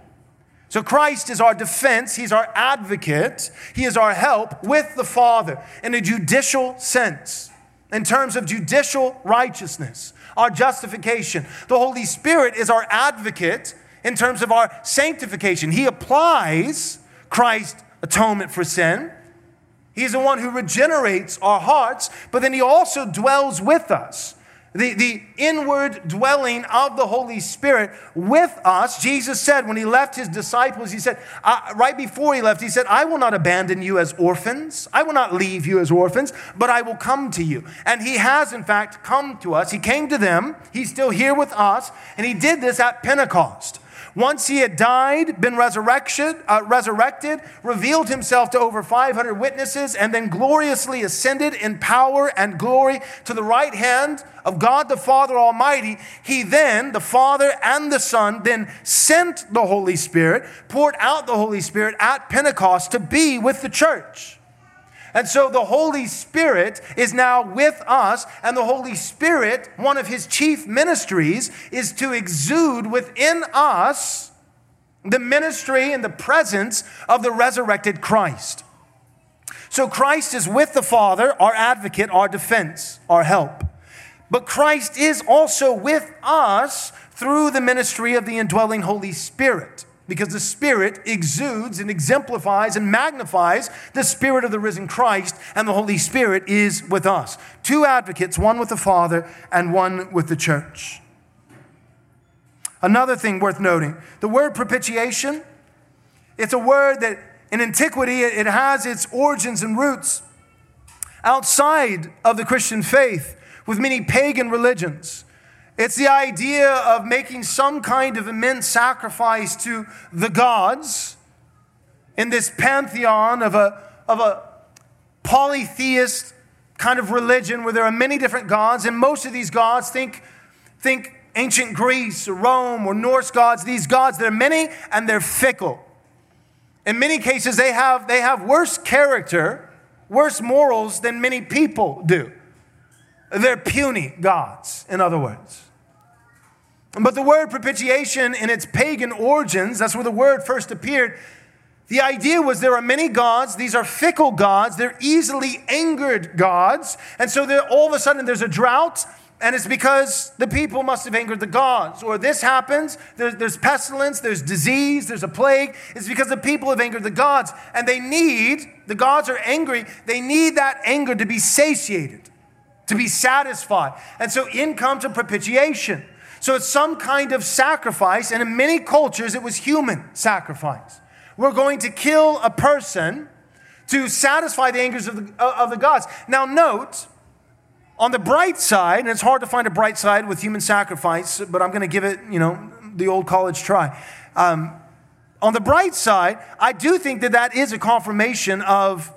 So Christ is our defense, He's our advocate, He is our help with the Father in a judicial sense in terms of judicial righteousness, our justification. The Holy Spirit is our advocate in terms of our sanctification. He applies Christ's atonement for sin. He's the one who regenerates our hearts, but then He also dwells with us the, the inward dwelling of the Holy Spirit with us. Jesus said when he left his disciples, he said, uh, right before he left, he said, I will not abandon you as orphans. I will not leave you as orphans, but I will come to you. And he has, in fact, come to us. He came to them. He's still here with us. And he did this at Pentecost. Once he had died, been resurrection, uh, resurrected, revealed himself to over 500 witnesses, and then gloriously ascended in power and glory to the right hand of God the Father Almighty, he then, the Father and the Son, then sent the Holy Spirit, poured out the Holy Spirit at Pentecost to be with the church. And so the Holy Spirit is now with us, and the Holy Spirit, one of his chief ministries, is to exude within us the ministry and the presence of the resurrected Christ. So Christ is with the Father, our advocate, our defense, our help. But Christ is also with us through the ministry of the indwelling Holy Spirit because the Spirit exudes and exemplifies and magnifies the Spirit of the risen Christ, and the Holy Spirit is with us. Two advocates, one with the Father and one with the church. Another thing worth noting the word propitiation, it's a word that in antiquity it has its origins and roots outside of the Christian faith with many pagan religions. It's the idea of making some kind of immense sacrifice to the gods in this pantheon of a, of a polytheist kind of religion where there are many different gods, and most of these gods, think, think ancient Greece or Rome or Norse gods, these gods, they're many and they're fickle. In many cases, they have, they have worse character, worse morals than many people do. They're puny gods, in other words. But the word propitiation in its pagan origins, that's where the word first appeared. The idea was there are many gods, these are fickle gods, they're easily angered gods. And so all of a sudden there's a drought, and it's because the people must have angered the gods. Or this happens, there's, there's pestilence, there's disease, there's a plague. It's because the people have angered the gods. And they need, the gods are angry, they need that anger to be satiated to be satisfied. And so in comes a propitiation. So it's some kind of sacrifice, and in many cultures, it was human sacrifice. We're going to kill a person to satisfy the angers of the, of the gods. Now, note, on the bright side, and it's hard to find a bright side with human sacrifice, but I'm going to give it, you know, the old college try. Um, on the bright side, I do think that that is a confirmation of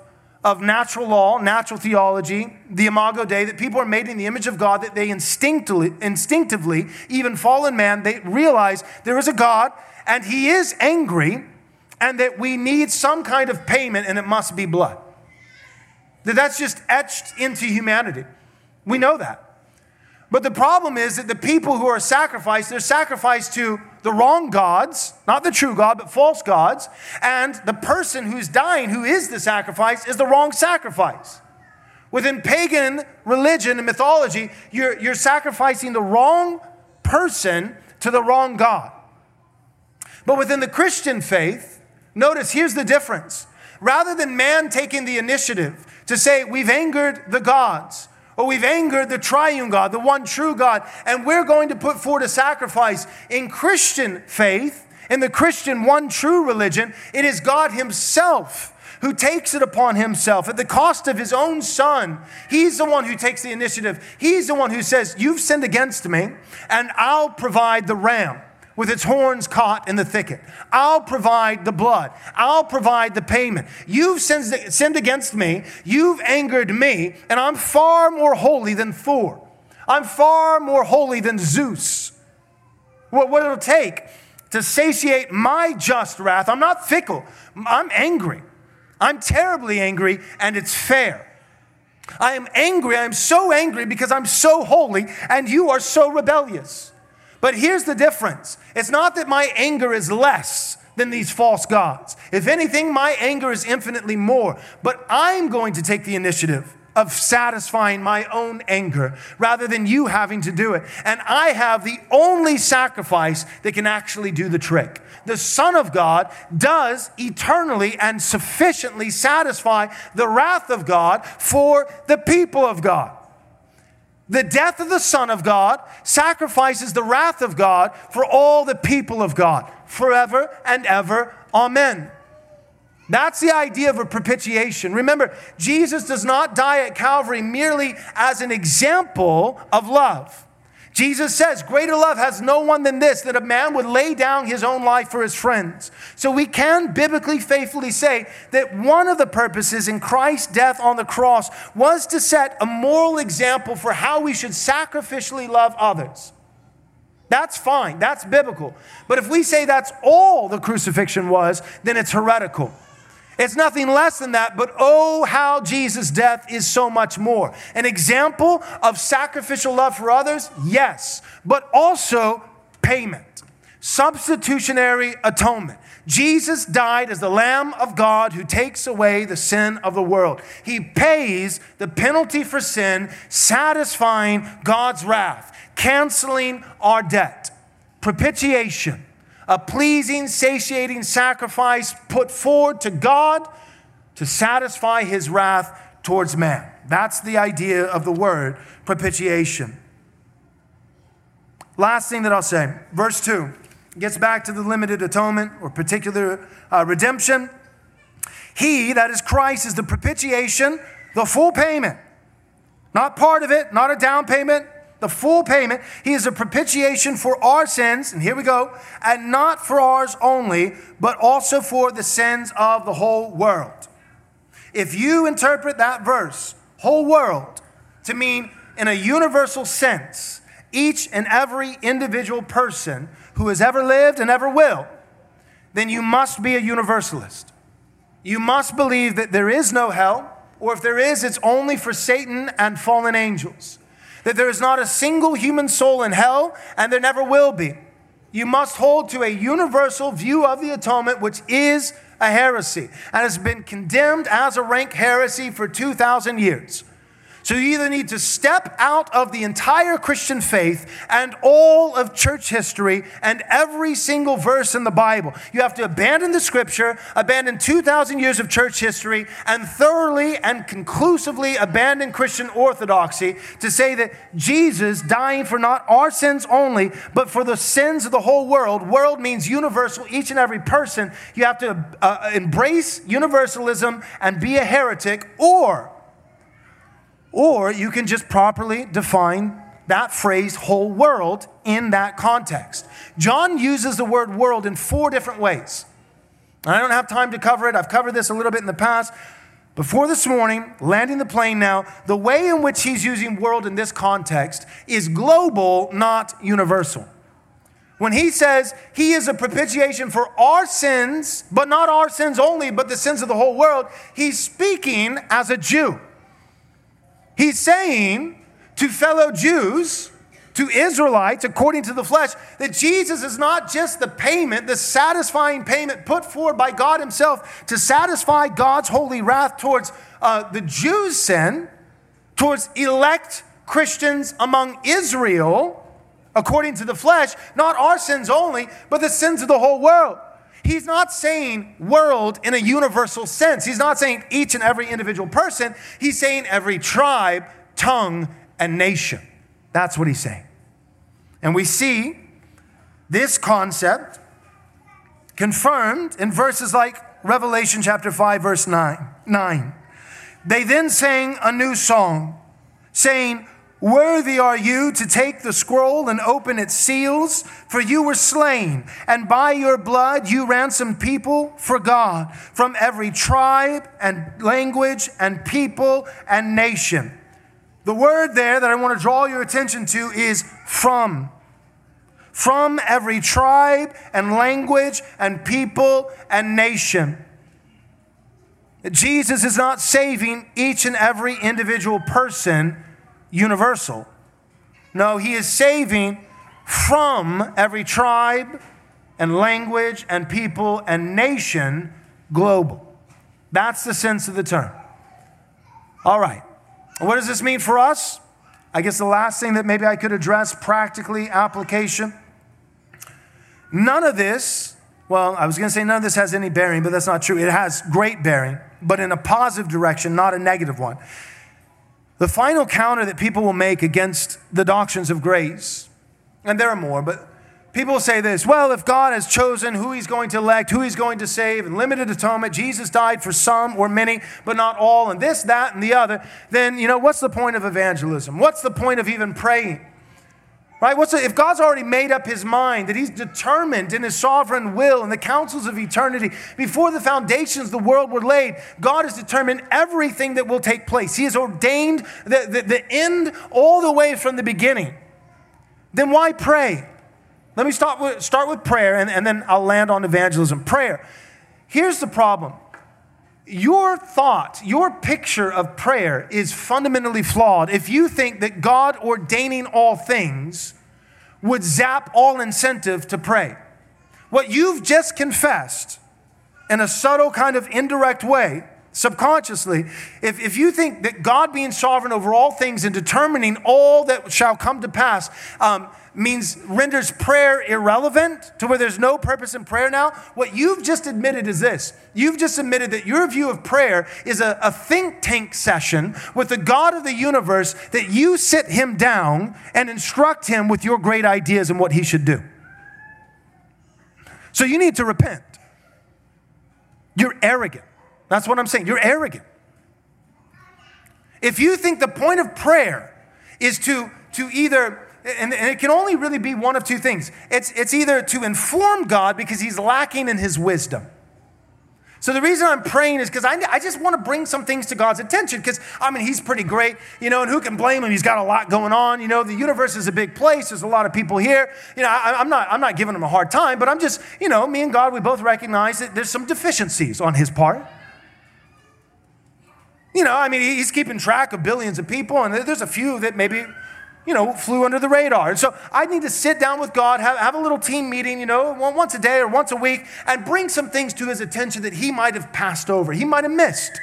of natural law, natural theology, the imago Dei, that people are made in the image of God, that they instinctively, instinctively, even fallen man, they realize there is a God and he is angry and that we need some kind of payment and it must be blood. That that's just etched into humanity. We know that. But the problem is that the people who are sacrificed, they're sacrificed to the wrong gods, not the true God, but false gods. And the person who's dying, who is the sacrifice, is the wrong sacrifice. Within pagan religion and mythology, you're, you're sacrificing the wrong person to the wrong God. But within the Christian faith, notice here's the difference. Rather than man taking the initiative to say, we've angered the gods, or we've angered the triune God, the one true God, and we're going to put forward a sacrifice. In Christian faith, in the Christian one true religion, it is God Himself who takes it upon himself at the cost of his own son. He's the one who takes the initiative. He's the one who says, You've sinned against me, and I'll provide the ram with its horns caught in the thicket. I'll provide the blood. I'll provide the payment. You've sinned, against me. You've angered me, and I'm far more holy than Thor. I'm far more holy than Zeus. What, it'll take to satiate my just wrath, I'm not fickle, I'm angry. I'm terribly angry, and it's fair. I am angry. I'm so angry because I'm so holy, and you are so rebellious. But here's the difference it's not that my anger is less than these false gods. If anything, my anger is infinitely more. But I'm going to take the initiative of satisfying my own anger rather than you having to do it. And I have the only sacrifice that can actually do the trick. The Son of God does eternally and sufficiently satisfy the wrath of God for the people of God. The death of the Son of God sacrifices the wrath of God for all the people of God forever and ever. Amen. That's the idea of a propitiation. Remember, Jesus does not die at Calvary merely as an example of love. Jesus says, Greater love has no one than this, that a man would lay down his own life for his friends. So we can biblically faithfully say that one of the purposes in Christ's death on the cross was to set a moral example for how we should sacrificially love others. That's fine, that's biblical. But if we say that's all the crucifixion was, then it's heretical. It's nothing less than that, but oh, how Jesus' death is so much more. An example of sacrificial love for others, yes, but also payment, substitutionary atonement. Jesus died as the Lamb of God who takes away the sin of the world. He pays the penalty for sin, satisfying God's wrath, canceling our debt. Propitiation a pleasing, satiating sacrifice put forward to God to satisfy his wrath towards man. That's the idea of the word propitiation. Last thing that I'll say, verse 2 gets back to the limited atonement or particular uh, redemption. He, that is Christ, is the propitiation, the full payment. Not part of it, not a down payment, the full payment. He is a propitiation for our sins, and here we go, and not for ours only, but also for the sins of the whole world. If you interpret that verse, whole world, to mean in a universal sense, each and every individual person who has ever lived and ever will, then you must be a universalist. You must believe that there is no hell, or if there is, it's only for Satan and fallen angels that there is not a single human soul in hell, and there never will be. You must hold to a universal view of the atonement, which is a heresy and has been condemned as a rank heresy for 2,000 years. So you either need to step out of the entire Christian faith and all of church history and every single verse in the Bible. You have to abandon the scripture, abandon 2,000 years of church history, and thoroughly and conclusively abandon Christian orthodoxy to say that Jesus dying for not our sins only, but for the sins of the whole world. World means universal, each and every person. You have to uh, embrace universalism and be a heretic, or or you can just properly define that phrase, whole world, in that context. John uses the word world in four different ways. I don't have time to cover it. I've covered this a little bit in the past. Before this morning, landing the plane now, the way in which he's using world in this context is global, not universal. When he says he is a propitiation for our sins, but not our sins only, but the sins of the whole world, he's speaking as a Jew. He's saying to fellow Jews to Israelites, according to the flesh, that Jesus is not just the payment, the satisfying payment put forward by God Himself to satisfy God's holy wrath towards uh, the Jews' sin, towards elect Christians among Israel, according to the flesh, not our sins only, but the sins of the whole world. He's not saying world in a universal sense. He's not saying each and every individual person. He's saying every tribe, tongue, and nation. That's what he's saying. And we see this concept confirmed in verses like Revelation chapter 5, verse 9. 9. They then sang a new song, saying, Worthy are you to take the scroll and open its seals, for you were slain, and by your blood you ransomed people for God from every tribe and language and people and nation. The word there that I want to draw your attention to is from. From every tribe and language and people and nation. Jesus is not saving each and every individual person universal. No, he is saving from every tribe and language and people and nation global. That's the sense of the term. All right. What does this mean for us? I guess the last thing that maybe I could address practically application. None of this, well, I was going to say none of this has any bearing, but that's not true. It has great bearing, but in a positive direction, not a negative one. The final counter that people will make against the doctrines of grace, and there are more, but people say this well, if God has chosen who he's going to elect, who he's going to save, and limited atonement, Jesus died for some or many, but not all, and this, that, and the other, then, you know, what's the point of evangelism? What's the point of even praying? Right? What's the, if God's already made up his mind that he's determined in his sovereign will and the counsels of eternity before the foundations the world were laid, God has determined everything that will take place. He has ordained the, the, the end all the way from the beginning. Then why pray? Let me start with, start with prayer and, and then I'll land on evangelism. Prayer. Here's the problem your thought, your picture of prayer is fundamentally flawed if you think that God ordaining all things would zap all incentive to pray. What you've just confessed in a subtle, kind of indirect way, subconsciously, if, if you think that God being sovereign over all things and determining all that shall come to pass, um, means renders prayer irrelevant to where there's no purpose in prayer now, what you've just admitted is this. You've just admitted that your view of prayer is a, a think tank session with the God of the universe that you sit him down and instruct him with your great ideas and what he should do. So you need to repent. You're arrogant. That's what I'm saying. You're arrogant. If you think the point of prayer is to, to either and, and, it can only really be one of two things. It's, it's either to inform God because he's lacking in his wisdom. So the reason I'm praying is because I, I just want to bring some things to God's attention because, I mean, he's pretty great, you know, and who can blame him? He's got a lot going on. You know, the universe is a big place. There's a lot of people here. You know, I, I'm, not, I'm not giving him a hard time, but I'm just, you know, me and God, we both recognize that there's some deficiencies on his part. You know, I mean, he's keeping track of billions of people, and there's a few that maybe you know, flew under the radar. And so I need to sit down with God, have, have a little team meeting, you know, once a day or once a week, and bring some things to his attention that he might have passed over, he might have missed.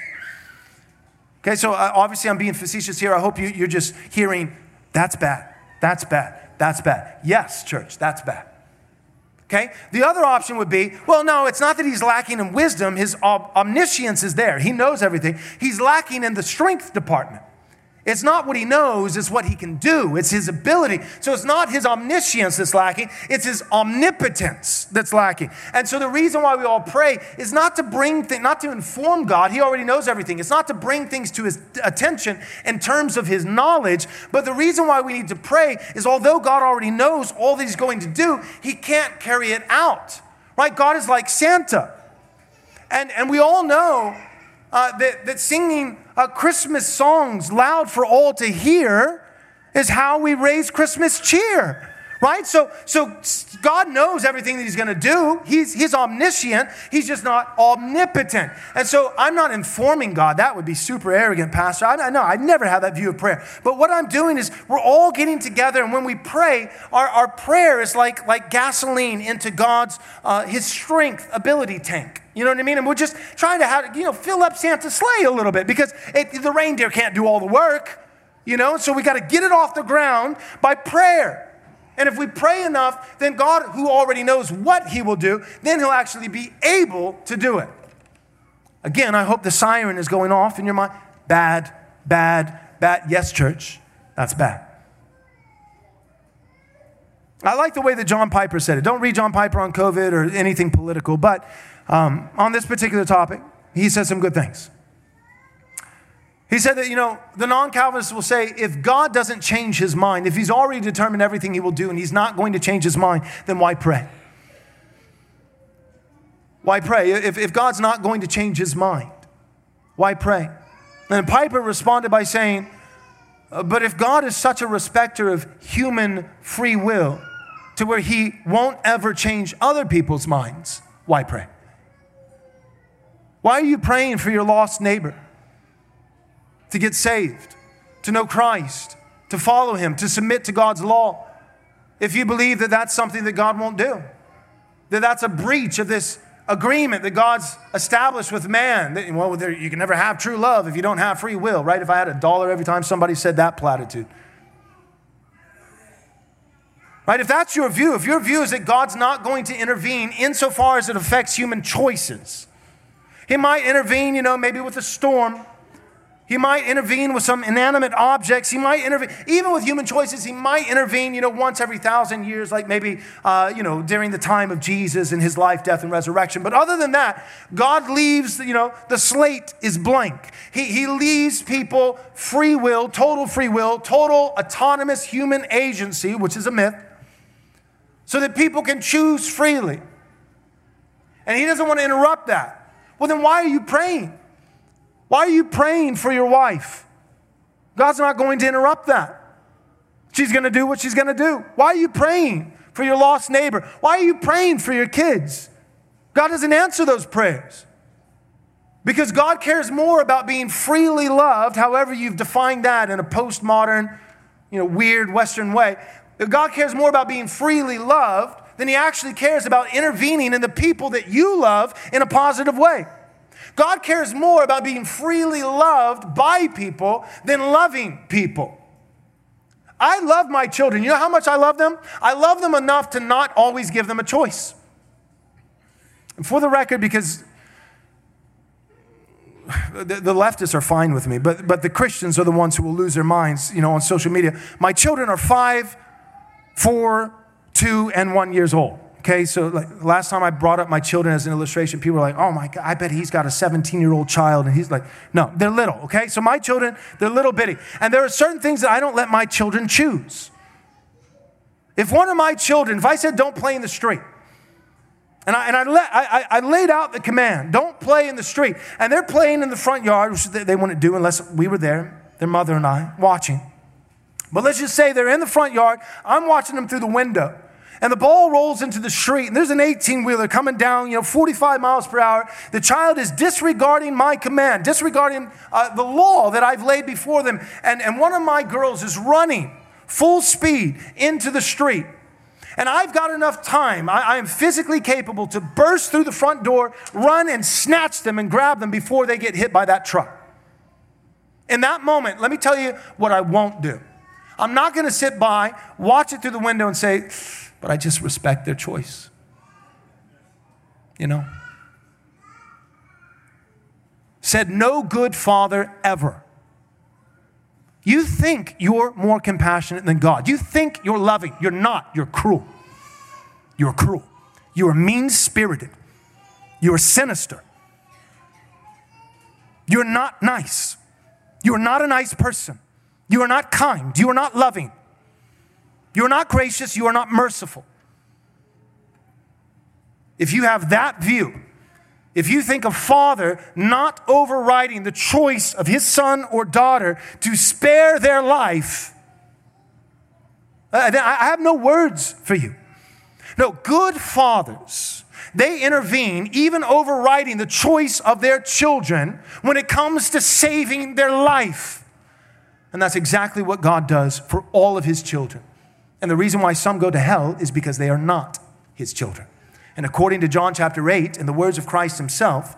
Okay, so uh, obviously I'm being facetious here. I hope you, you're just hearing, that's bad, that's bad, that's bad. Yes, church, that's bad. Okay? The other option would be well, no, it's not that he's lacking in wisdom. His omniscience is there, he knows everything. He's lacking in the strength department. It's not what he knows, it's what he can do. It's his ability. So it's not his omniscience that's lacking, it's his omnipotence that's lacking. And so the reason why we all pray is not to bring th- not to inform God, he already knows everything. It's not to bring things to his attention in terms of his knowledge, but the reason why we need to pray is although God already knows all that he's going to do, he can't carry it out. Right? God is like Santa. And and we all know uh, that, that singing uh, Christmas songs loud for all to hear is how we raise Christmas cheer. Right? So, so God knows everything that He's going to do. He's, he's omniscient. He's just not omnipotent. And so I'm not informing God. That would be super arrogant, Pastor. I know I never have that view of prayer. But what I'm doing is we're all getting together, and when we pray, our, our prayer is like, like gasoline into God's uh, His strength ability tank. You know what I mean? And we're just trying to have, you know, fill up Santa's sleigh a little bit because it, the reindeer can't do all the work, you know? So we got to get it off the ground by prayer. And if we pray enough, then God, who already knows what He will do, then He'll actually be able to do it. Again, I hope the siren is going off in your mind. Bad, bad, bad. Yes, church, that's bad. I like the way that John Piper said it. Don't read John Piper on COVID or anything political, but um, on this particular topic, he said some good things. He said that, you know, the non Calvinists will say if God doesn't change his mind, if he's already determined everything he will do and he's not going to change his mind, then why pray? Why pray? If, if God's not going to change his mind, why pray? And Piper responded by saying, uh, But if God is such a respecter of human free will to where he won't ever change other people's minds, why pray? Why are you praying for your lost neighbor? To get saved, to know Christ, to follow Him, to submit to God's law. If you believe that that's something that God won't do, that that's a breach of this agreement that God's established with man. That, well, there, you can never have true love if you don't have free will, right? If I had a dollar every time somebody said that platitude. Right? If that's your view, if your view is that God's not going to intervene insofar as it affects human choices, He might intervene, you know, maybe with a storm. He might intervene with some inanimate objects. He might intervene, even with human choices, he might intervene, you know, once every thousand years, like maybe, uh, you know, during the time of Jesus and his life, death, and resurrection. But other than that, God leaves, you know, the slate is blank. He, he leaves people free will, total free will, total autonomous human agency, which is a myth, so that people can choose freely. And he doesn't want to interrupt that. Well, then why are you praying? Why are you praying for your wife? God's not going to interrupt that. She's going to do what she's going to do. Why are you praying for your lost neighbor? Why are you praying for your kids? God doesn't answer those prayers. Because God cares more about being freely loved, however you've defined that in a postmodern, you know, weird Western way. God cares more about being freely loved than he actually cares about intervening in the people that you love in a positive way. God cares more about being freely loved by people than loving people. I love my children. You know how much I love them? I love them enough to not always give them a choice. And for the record, because the, the, leftists are fine with me, but, but the Christians are the ones who will lose their minds, you know, on social media. My children are five, four, two, and one years old. Okay, so like last time I brought up my children as an illustration, people were like, oh my God, I bet he's got a 17 year old child. And he's like, no, they're little, okay? So my children, they're little bitty. And there are certain things that I don't let my children choose. If one of my children, if I said don't play in the street, and I, and I, let, I, I laid out the command, don't play in the street. And they're playing in the front yard, which they, they wouldn't do unless we were there, their mother and I, watching. But let's just say they're in the front yard. I'm watching them through the window and the ball rolls into the street, and there's an 18 wheeler coming down, you know, 45 miles per hour. The child is disregarding my command, disregarding uh, the law that I've laid before them. And, and one of my girls is running full speed into the street. And I've got enough time, I, I am physically capable to burst through the front door, run and snatch them and grab them before they get hit by that truck. In that moment, let me tell you what I won't do. I'm not going to sit by, watch it through the window, and say, but I just respect their choice. You know? Said, No good father ever. You think you're more compassionate than God. You think you're loving. You're not. You're cruel. You're cruel. You are mean spirited. You are sinister. You're not nice. You are not a nice person. You are not kind. You are not loving. You are not gracious, you are not merciful. If you have that view, if you think a father not overriding the choice of his son or daughter to spare their life, uh, I have no words for you. No, good fathers, they intervene, even overriding the choice of their children when it comes to saving their life. And that's exactly what God does for all of his children. And the reason why some go to hell is because they are not his children. And according to John chapter 8, in the words of Christ himself,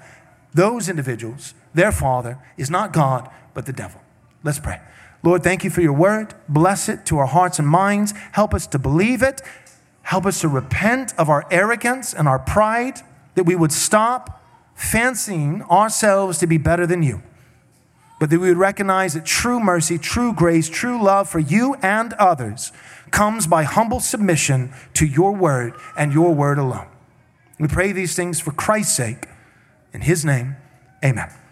those individuals, their father, is not God, but the devil. Let's pray. Lord, thank you for your word. Bless it to our hearts and minds. Help us to believe it. Help us to repent of our arrogance and our pride, that we would stop fancying ourselves to be better than you, but that we would recognize that true mercy, true grace, true love for you and others comes by humble submission to your word and your word alone. We pray these things for Christ's sake. In his name, amen.